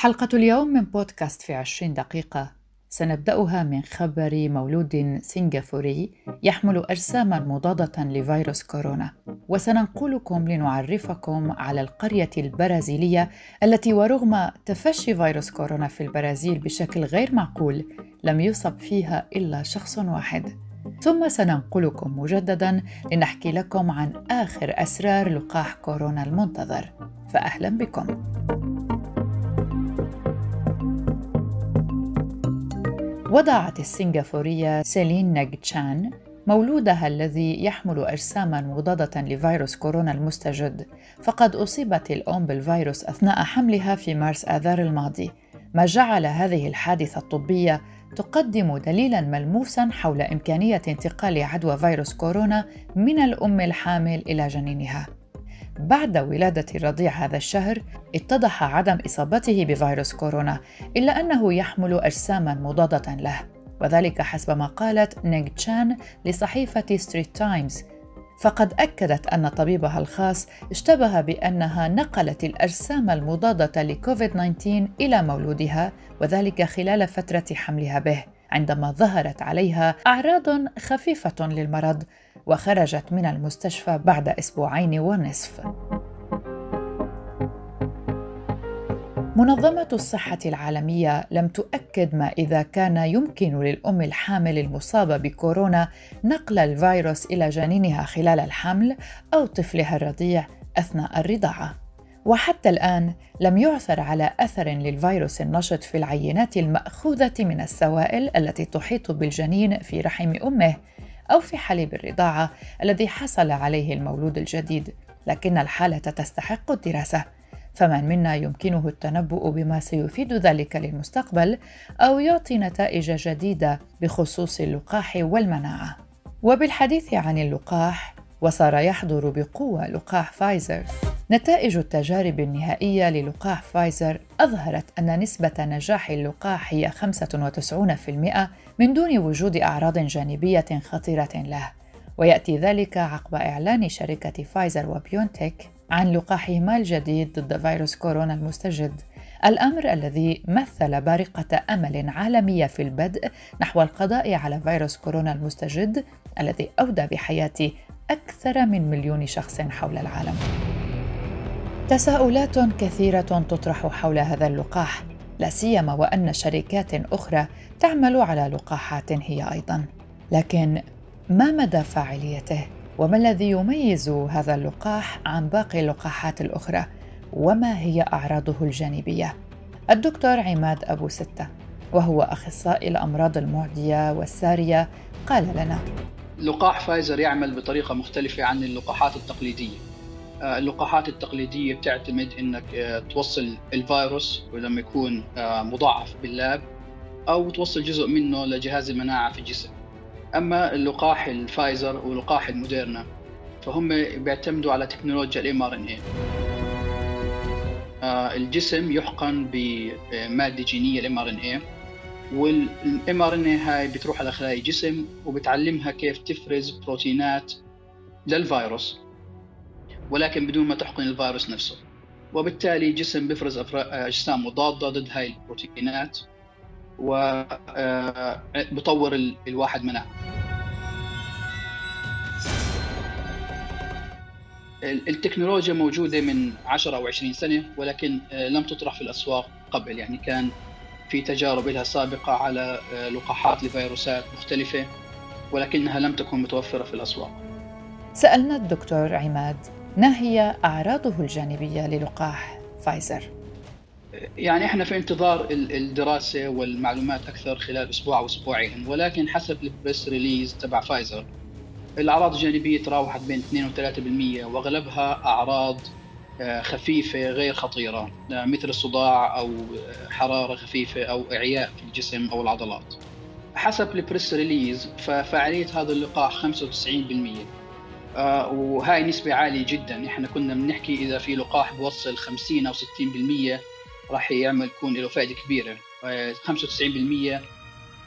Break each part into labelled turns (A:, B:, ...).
A: حلقة اليوم من بودكاست في عشرين دقيقة. سنبدأها من خبر مولود سنغافوري يحمل أجساما مضادة لفيروس كورونا. وسننقلكم لنعرفكم على القرية البرازيلية التي ورغم تفشي فيروس كورونا في البرازيل بشكل غير معقول لم يصب فيها إلا شخص واحد. ثم سننقلكم مجددا لنحكي لكم عن آخر أسرار لقاح كورونا المنتظر. فأهلا بكم. وضعت السنغافورية سيلين نجتشان مولودها الذي يحمل أجساما مضادة لفيروس كورونا المستجد فقد أصيبت الأم بالفيروس أثناء حملها في مارس آذار الماضي ما جعل هذه الحادثة الطبية تقدم دليلا ملموسا حول إمكانية انتقال عدوى فيروس كورونا من الأم الحامل إلى جنينها. بعد ولادة الرضيع هذا الشهر اتضح عدم إصابته بفيروس كورونا إلا أنه يحمل أجساما مضادة له. وذلك حسب ما قالت نيغ تشان لصحيفة ستريت تايمز. فقد أكدت أن طبيبها الخاص اشتبه بأنها نقلت الأجسام المضادة لكوفيد 19 إلى مولودها وذلك خلال فترة حملها به. عندما ظهرت عليها أعراض خفيفة للمرض وخرجت من المستشفى بعد أسبوعين ونصف منظمة الصحة العالمية لم تؤكد ما إذا كان يمكن للأم الحامل المصابة بكورونا نقل الفيروس إلى جنينها خلال الحمل أو طفلها الرضيع أثناء الرضاعة. وحتى الآن لم يعثر على أثر للفيروس النشط في العينات المأخوذة من السوائل التي تحيط بالجنين في رحم أمه أو في حليب الرضاعة الذي حصل عليه المولود الجديد، لكن الحالة تستحق الدراسة. فمن منا يمكنه التنبؤ بما سيفيد ذلك للمستقبل أو يعطي نتائج جديدة بخصوص اللقاح والمناعة. وبالحديث عن اللقاح، وصار يحضر بقوة لقاح فايزر. نتائج التجارب النهائية للقاح فايزر أظهرت أن نسبة نجاح اللقاح هي 95% من دون وجود أعراض جانبية خطيرة له. ويأتي ذلك عقب إعلان شركة فايزر وبيونتك عن لقاحهما الجديد ضد فيروس كورونا المستجد الأمر الذي مثل بارقة أمل عالمية في البدء نحو القضاء على فيروس كورونا المستجد الذي أودى بحياة أكثر من مليون شخص حول العالم. تساؤلات كثيرة تطرح حول هذا اللقاح لا سيما وأن شركات أخرى تعمل على لقاحات هي أيضا. لكن ما مدى فاعليته؟ وما الذي يميز هذا اللقاح عن باقي اللقاحات الأخرى؟ وما هي أعراضه الجانبية؟ الدكتور عماد أبو ستة وهو أخصائي الأمراض المعدية والسارية قال لنا
B: لقاح فايزر يعمل بطريقة مختلفة عن اللقاحات التقليدية. آه، اللقاحات التقليدية بتعتمد إنك آه، توصل الفيروس ولما يكون آه، مضعف بال lab أو توصل جزء منه لجهاز المناعة في الجسم. أما اللقاح الفايزر ولقاح الموديرنا فهم بيعتمدوا على تكنولوجيا ال mRNA الجسم يحقن بمادة جينية الام آر إن اي والام آر إن اي هاي بتروح على خلايا الجسم وبتعلمها كيف تفرز بروتينات للفيروس. ولكن بدون ما تحقن الفيروس نفسه. وبالتالي الجسم بيفرز أجسام مضادة ضد هاي البروتينات وبطور آه، الواحد مناعه التكنولوجيا موجودة من 10 أو 20 سنة ولكن آه، لم تطرح في الأسواق قبل. يعني كان في تجارب لها سابقة على آه، لقاحات لفيروسات مختلفة ولكنها لم تكن متوفرة في الأسواق.
A: سألنا الدكتور عماد ما هي أعراضه الجانبية للقاح فايزر؟
B: يعني إحنا في انتظار الدراسة والمعلومات أكثر خلال أسبوع أو أسبوعين ولكن حسب ال press release تبع فايزر الأعراض الجانبية تراوحت بين 2 و 3% وأغلبها أعراض آه، خفيفة غير خطيرة آه، مثل الصداع أو آه، حرارة خفيفة أو إعياء في الجسم أو العضلات حسب ال press release ففعالية هذا اللقاح 95% وهاي نسبة عالية جدا. إحنا كنا بنحكي إذا في لقاح بوصل 50 أو 60% راح يعمل يكون له فائدة كبيرة. 95%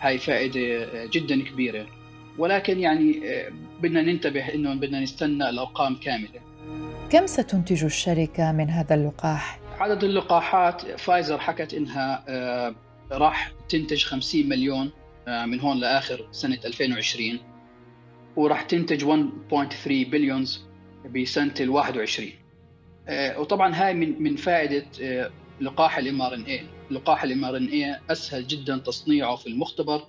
B: هاي فائدة جدا كبيرة. ولكن يعني آه، بدنا ننتبه إنه بدنا نستنى الأرقام كاملة.
A: كم ستنتج الشركة من هذا اللقاح؟
B: عدد اللقاحات فايزر حكت إنها آه، راح تنتج 50 مليون آه، من هون لآخر سنة 2020 وراح تنتج 1.3 billions بسنة ال 21 وطبعا هاي من من فائدة لقاح ال mRNA لقاح ال mRNA أسهل جدا تصنيعه في المختبر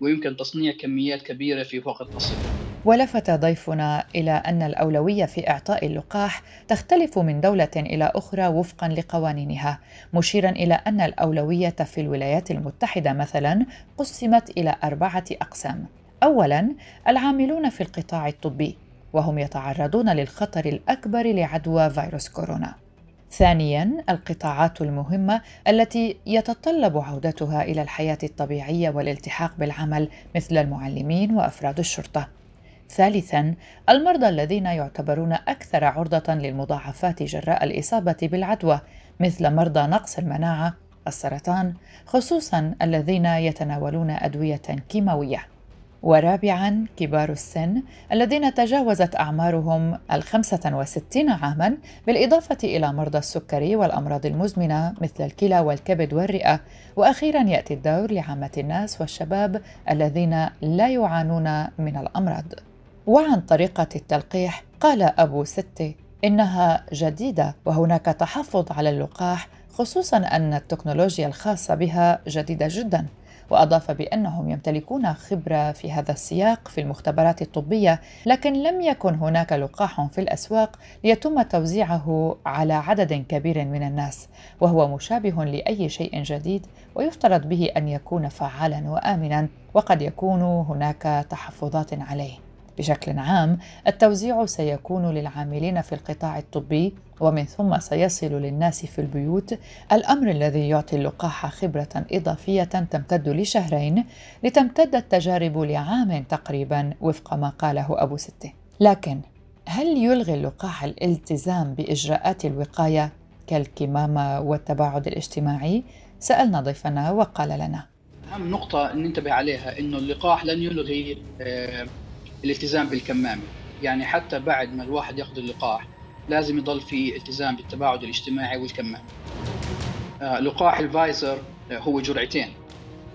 B: ويمكن تصنيع كميات كبيرة في وقت قصير.
A: ولفت ضيفنا إلى أن الأولوية في إعطاء اللقاح تختلف من دولة إلى أخرى وفقا لقوانينها مشيرا إلى أن الأولوية في الولايات المتحدة مثلا قسمت إلى أربعة أقسام. اولا العاملون في القطاع الطبي وهم يتعرضون للخطر الأكبر لعدوى فيروس كورونا. ثانيا القطاعات المهمة التي يتطلب عودتها إلى الحياة الطبيعية والالتحاق بالعمل مثل المعلمين وأفراد الشرطة. ثالثا المرضى الذين يعتبرون أكثر عرضة للمضاعفات جراء الإصابة بالعدوى مثل مرضى نقص المناعة السرطان خصوصا الذين يتناولون أدوية كيماوية. ورابعا كبار السن الذين تجاوزت أعمارهم الخمسة وستين عاما بالإضافة إلى مرضى السكري والأمراض المزمنة مثل الكلى والكبد والرئة. وأخيرا يأتي الدور لعامة الناس والشباب الذين لا يعانون من الأمراض. وعن طريقة التلقيح قال أبو ستة إنها جديدة وهناك تحفظ على اللقاح خصوصا أن التكنولوجيا الخاصة بها جديدة جدا. وأضاف بأنهم يمتلكون خبرة في هذا السياق في المختبرات الطبية لكن لم يكن هناك لقاح في الأسواق ليتم توزيعه على عدد كبير من الناس وهو مشابه لأي شيء جديد ويفترض به أن يكون فعالا وامنا وقد يكون هناك تحفظات عليه. بشكل عام التوزيع سيكون للعاملين في القطاع الطبي ومن ثم سيصل للناس في البيوت الأمر الذي يعطي اللقاح خبرة إضافية تمتد لشهرين لتمتد التجارب لعام تقريبا وفق ما قاله أبو ستة. لكن هل يلغي اللقاح الالتزام بإجراءات الوقاية كالكمامة والتباعد الاجتماعي؟ سألنا ضيفنا وقال لنا.
B: أهم نقطة ننتبه عليها إنه اللقاح لن يلغي آه، الالتزام بالكمامة. يعني حتى بعد ما الواحد ياخذ اللقاح لازم يضل في التزام بالتباعد الاجتماعي والكمامة. آه لقاح الفايزر آه هو جرعتين.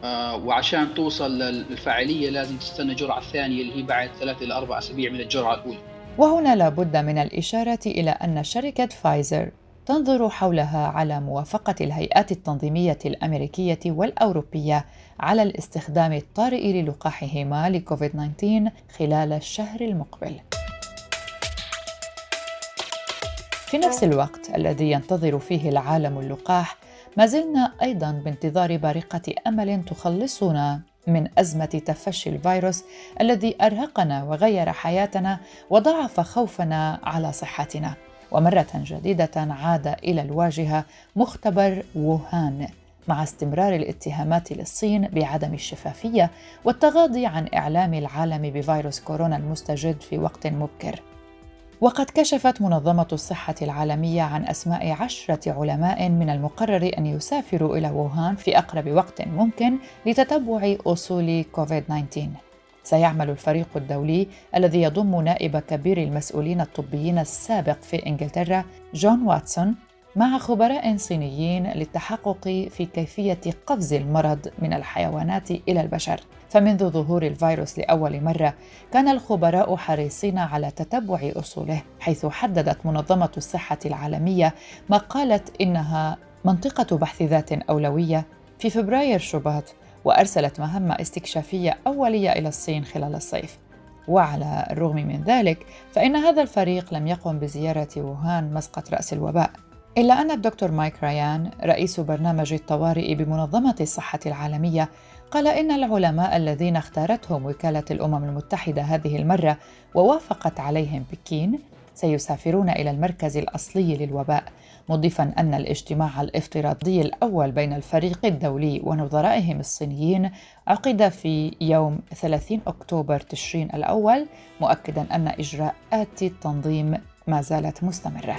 B: آه وعشان توصل للفاعلية لازم تستنى جرعة ثانية اللي هي بعد ثلاث إلى أربع أسابيع من الجرعة الأولى.
A: وهنا لابد من الإشارة إلى أن شركة فايزر تنظر حولها على موافقة الهيئات التنظيمية الأمريكية والأوروبية على الاستخدام الطارئ للقاحهما لكوفيد 19 خلال الشهر المقبل. في نفس الوقت الذي ينتظر فيه العالم اللقاح، ما زلنا أيضا بانتظار بارقة أمل تخلصنا من أزمة تفشي الفيروس الذي أرهقنا وغير حياتنا وضاعف خوفنا على صحتنا. ومرة جديدة عاد إلى الواجهة مختبر ووهان مع استمرار الاتهامات للصين بعدم الشفافية والتغاضي عن إعلام العالم بفيروس كورونا المستجد في وقت مبكر. وقد كشفت منظمة الصحة العالمية عن أسماء عشرة علماء من المقرر أن يسافروا إلى ووهان في أقرب وقت ممكن لتتبع أصول كوفيد 19. سيعمل الفريق الدولي الذي يضم نائب كبير المسؤولين الطبيين السابق في إنجلترا جون واتسون مع خبراء صينيين للتحقق في كيفية قفز المرض من الحيوانات إلى البشر. فمنذ ظهور الفيروس لأول مرة كان الخبراء حريصين على تتبع أصوله حيث حددت منظمة الصحة العالمية ما قالت إنها منطقة بحث ذات أولوية. في فبراير شباط وأرسلت مهمة استكشافية أولية إلى الصين خلال الصيف. وعلى الرغم من ذلك فإن هذا الفريق لم يقم بزيارة ووهان مسقط رأس الوباء. إلا أن الدكتور مايك ريان رئيس برنامج الطوارئ بمنظمة الصحة العالمية قال إن العلماء الذين اختارتهم وكالة الأمم المتحدة هذه المرة ووافقت عليهم بكين سيسافرون إلى المركز الأصلي للوباء. مضيفا أن الاجتماع الافتراضي الأول بين الفريق الدولي ونظرائهم الصينيين عقد في يوم 30 أكتوبر تشرين الأول مؤكدا أن إجراءات التنظيم ما زالت مستمرة.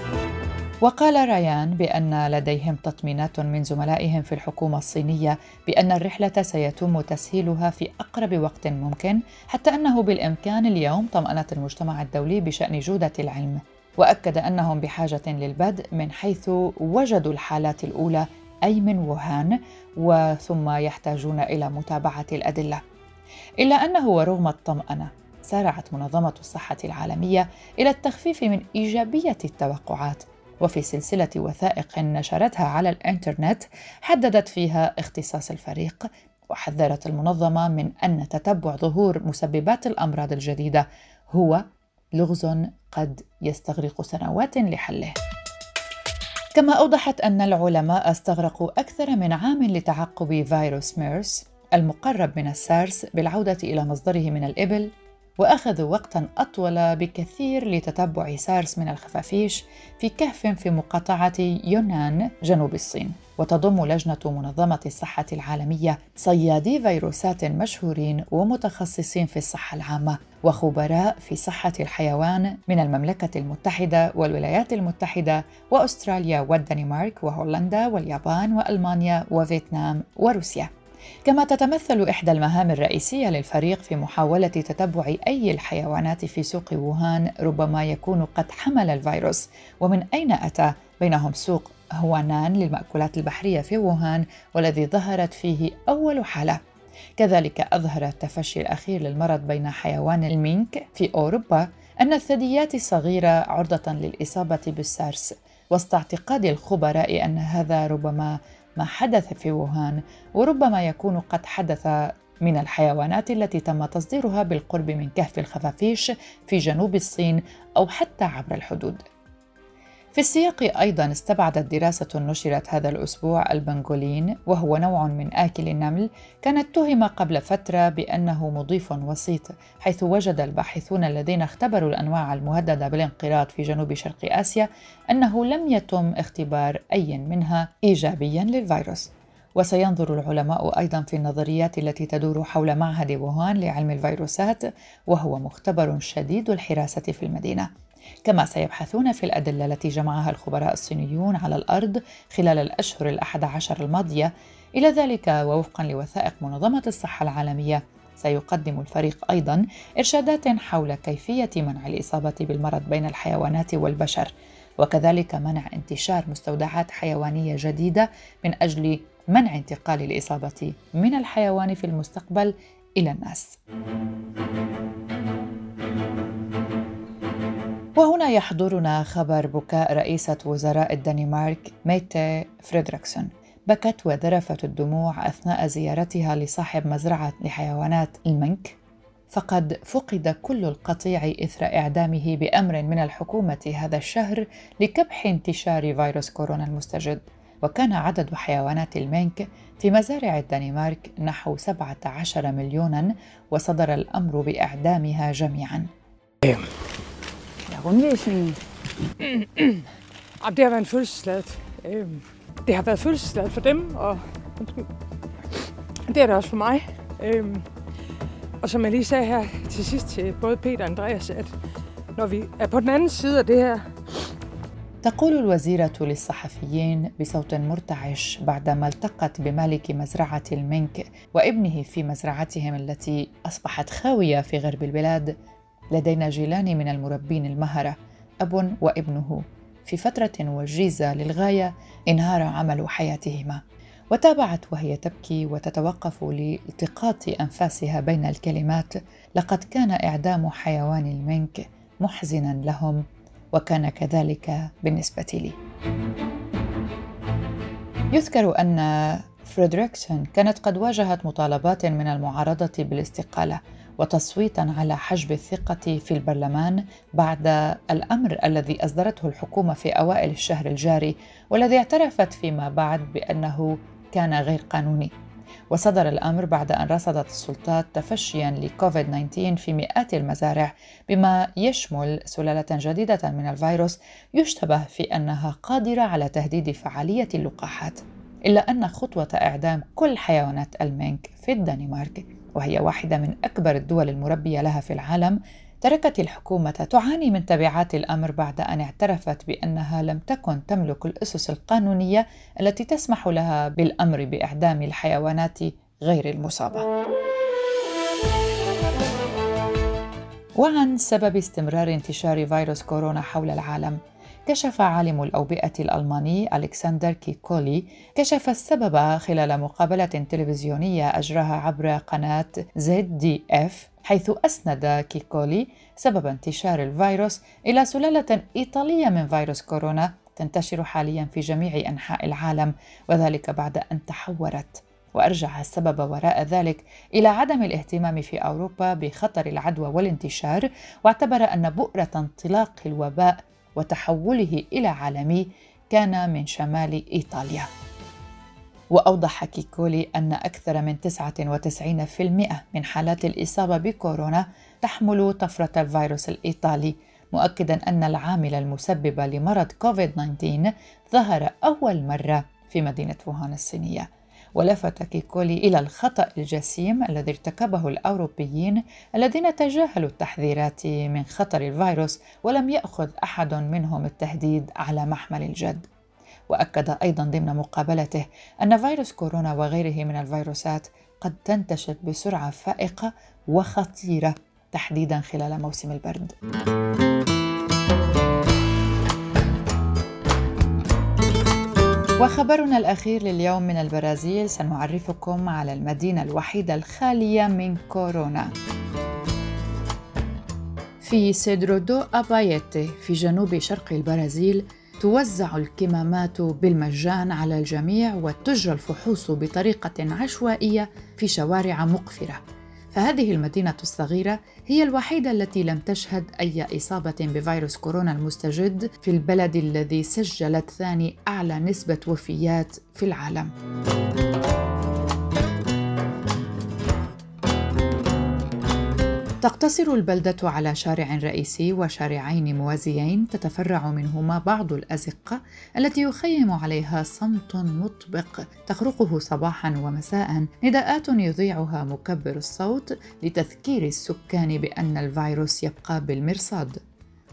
A: وقال ريان بأن لديهم تطمينات من زملائهم في الحكومة الصينية بأن الرحلة سيتم تسهيلها في أقرب وقت ممكن حتى أنه بالإمكان اليوم طمأنة المجتمع الدولي بشأن جودة العلم. وأكد أنهم بحاجة للبدء من حيث وجدوا الحالات الأولى أي من ووهان وثم يحتاجون إلى متابعة الأدلة. إلا أنه ورغم الطمانه سارعت منظمة الصحة العالمية إلى التخفيف من إيجابية التوقعات. وفي سلسلة وثائق نشرتها على الإنترنت حددت فيها اختصاص الفريق وحذرت المنظمة من أن تتبع ظهور مسببات الأمراض الجديدة هو لغز قد يستغرق سنوات لحله. كما أوضحت أن العلماء استغرقوا أكثر من عام لتعقب فيروس ميرس المقرب من السارس بالعودة إلى مصدره من الإبل واخذوا وقتا أطول بكثير لتتبع سارس من الخفافيش في كهف في مقاطعة يونان جنوب الصين. وتضم لجنة منظمة الصحة العالمية صيادي فيروسات مشهورين ومتخصصين في الصحة العامة وخبراء في صحة الحيوان من المملكة المتحدة والولايات المتحدة وأستراليا والدنمارك وهولندا واليابان وألمانيا وفيتنام وروسيا. كما تتمثل إحدى المهام الرئيسية للفريق في محاولة تتبع أي الحيوانات في سوق ووهان ربما يكون قد حمل الفيروس. ومن أين أتى؟ بينهم سوق هوانان للمأكولات البحرية في ووهان والذي ظهرت فيه أول حالة. كذلك أظهر التفشي الأخير للمرض بين حيوان المينك في أوروبا أن الثدييات الصغيرة عرضة للإصابة بالسارس. وسط اعتقاد الخبراء أن هذا ربما ما حدث في ووهان وربما يكون قد حدث من الحيوانات التي تم تصديرها بالقرب من كهف الخفافيش في جنوب الصين أو حتى عبر الحدود. في السياق أيضا استبعدت دراسة نشرت هذا الأسبوع البنغولين وهو نوع من آكل النمل كان اتهم قبل فترة بأنه مضيف وسيط حيث وجد الباحثون الذين اختبروا الأنواع المهددة بالانقراض في جنوب شرق آسيا أنه لم يتم اختبار أي منها إيجابيا للفيروس. وسينظر العلماء أيضا في النظريات التي تدور حول معهد ووهان لعلم الفيروسات وهو مختبر شديد الحراسة في المدينة. كما سيبحثون في الأدلة التي جمعها الخبراء الصينيون على الأرض خلال الأشهر الأحد عشر الماضية إلى ذلك ووفقا لوثائق منظمة الصحة العالمية سيقدم الفريق أيضا إرشادات حول كيفية منع الإصابة بالمرض بين الحيوانات والبشر وكذلك منع انتشار مستودعات حيوانية جديدة من أجل منع انتقال الإصابة من الحيوان في المستقبل إلى الناس. وهنا يحضرنا خبر بكاء رئيسة وزراء الدنمارك ميتي فريدريكسون. بكت وذرفت الدموع أثناء زيارتها لصاحب مزرعة لحيوانات المنك. فقد فقد كل القطيع إثر إعدامه بأمر من الحكومة هذا الشهر لكبح انتشار فيروس كورونا المستجد. وكان عدد حيوانات المنك في مزارع الدنمارك نحو 17 مليونا وصدر الأمر بإعدامها جميعا.
C: Rundvisningen. det har været en fødselsdag. Det har været fødselsdag for dem, og det er det også for mig. Og som jeg lige sagde her til sidst til både Peter og Andreas, at når vi er på den anden side af det her,
A: تقول الوزيرة للصحفيين بصوت مرتعش بعدما التقت بمالك مزرعة المنك وابنه في مزرعتهم التي أصبحت خاوية في غرب البلاد لدينا جيلان من المربين المهرة أب وابنه. في فترة وجيزة للغاية انهار عمل حياتهما وتابعت وهي تبكي وتتوقف لالتقاط أنفاسها بين الكلمات. لقد كان إعدام حيوان المنك محزنا لهم وكان كذلك بالنسبة لي. يذكر أن فريدريكسون كانت قد واجهت مطالبات من المعارضة بالاستقالة وتصويتا على حجب الثقة في البرلمان بعد الأمر الذي أصدرته الحكومة في أوائل الشهر الجاري والذي اعترفت فيما بعد بأنه كان غير قانوني. وصدر الأمر بعد أن رصدت السلطات تفشيا لكوفيد 19 في مئات المزارع بما يشمل سلالة جديدة من الفيروس يشتبه في أنها قادرة على تهديد فعالية اللقاحات. إلا أن خطوة إعدام كل حيوانات المينك في الدنمارك وهي واحدة من أكبر الدول المربية لها في العالم تركت الحكومة تعاني من تبعات الأمر بعد أن اعترفت بأنها لم تكن تملك الأسس القانونية التي تسمح لها بالأمر بإعدام الحيوانات غير المصابة. وعن سبب استمرار انتشار فيروس كورونا حول العالم كشف عالم الأوبئة الألماني ألكسندر كيكولي كشف السبب خلال مقابلة تلفزيونية أجراها عبر قناة زد دي إف حيث أسند كيكولي سبب انتشار الفيروس إلى سلالة إيطالية من فيروس كورونا تنتشر حاليا في جميع أنحاء العالم وذلك بعد أن تحورت. وأرجع السبب وراء ذلك إلى عدم الاهتمام في أوروبا بخطر العدوى والانتشار واعتبر أن بؤرة انطلاق الوباء وتحوله إلى عالمي كان من شمال إيطاليا. وأوضح كيكولي أن أكثر من 99% من حالات الإصابة بكورونا تحمل طفرة الفيروس الإيطالي مؤكدا أن العامل المسبب لمرض كوفيد 19 ظهر أول مرة في مدينة ووهان الصينية. ولفت كيكولي إلى الخطأ الجسيم الذي ارتكبه الأوروبيين الذين تجاهلوا التحذيرات من خطر الفيروس ولم يأخذ أحد منهم التهديد على محمل الجد. وأكد أيضا ضمن مقابلته أن فيروس كورونا وغيره من الفيروسات قد تنتشر بسرعة فائقة وخطيرة تحديدا خلال موسم البرد. وخبرنا الأخير لليوم من البرازيل سنعرفكم على المدينة الوحيدة الخالية من كورونا. في سيدرو دو أبايتي في جنوب شرق البرازيل توزع الكمامات بالمجان على الجميع وتجرى الفحوص بطريقة عشوائية في شوارع مقفرة. فهذه المدينة الصغيرة هي الوحيدة التي لم تشهد أي إصابة بفيروس كورونا المستجد في البلد الذي سجلت ثاني أعلى نسبة وفيات في العالم. تقتصر البلدة على شارع رئيسي وشارعين موازيين تتفرع منهما بعض الأزقة التي يخيم عليها صمت مطبق تخرقه صباحا ومساء نداءات يذيعها مكبر الصوت لتذكير السكان بأن الفيروس يبقى بالمرصاد.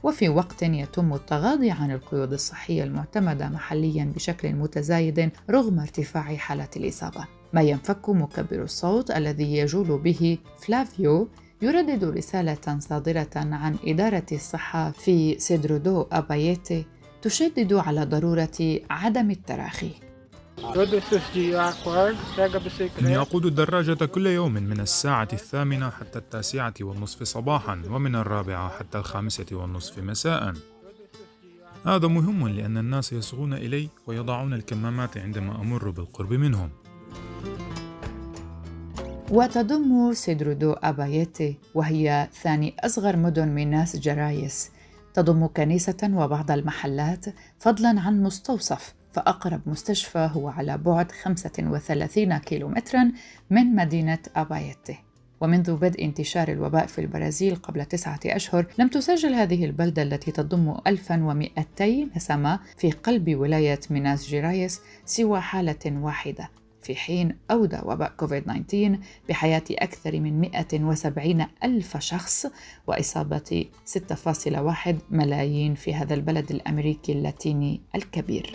A: وفي وقت يتم التغاضي عن القيود الصحية المعتمدة محليا بشكل متزايد رغم ارتفاع حالات الإصابة. ما ينفك مكبر الصوت الذي يجول به فلافيو يردد رسالة صادرة عن إدارة الصحة في سيدرودو أبايتي تشدد على ضرورة عدم التراخي.
D: إني أقود الدراجة كل يوم من الساعة الثامنة حتى التاسعة والنصف صباحا ومن الرابعة حتى الخامسة والنصف مساء. هذا مهم لأن الناس يصغون إلي ويضعون الكمامات عندما أمر بالقرب منهم.
A: وتضم سيدرو دو أبايتي وهي ثاني أصغر مدن ميناس جيرايس. تضم كنيسة وبعض المحلات فضلا عن مستوصف فأقرب مستشفى هو على بعد 35 كيلومترا من مدينة أبايتي. ومنذ بدء انتشار الوباء في البرازيل قبل تسعة أشهر لم تسجل هذه البلدة التي تضم 1200 نسمة في قلب ولاية ميناس جيرايس سوى حالة واحدة. في حين أودى وباء كوفيد 19 بحياة أكثر من 170 ألف شخص وإصابة 6.1 ملايين في هذا البلد الأمريكي اللاتيني الكبير.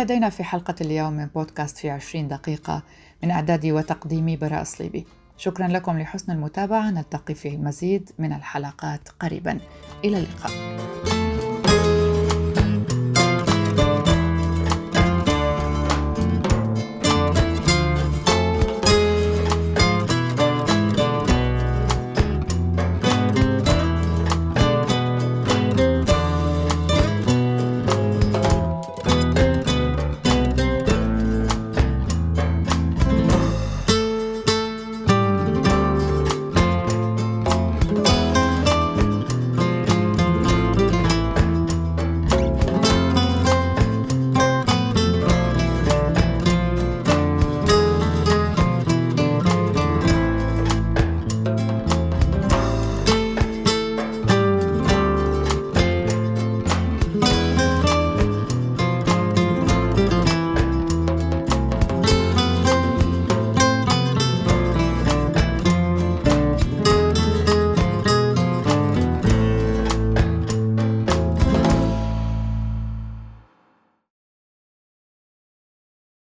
A: لدينا في حلقة اليوم من بودكاست في عشرين دقيقة من إعدادي وتقديمي براء صليبي شكرا لكم لحسن المتابعة. نلتقي في مزيد من الحلقات قريبا. إلى اللقاء.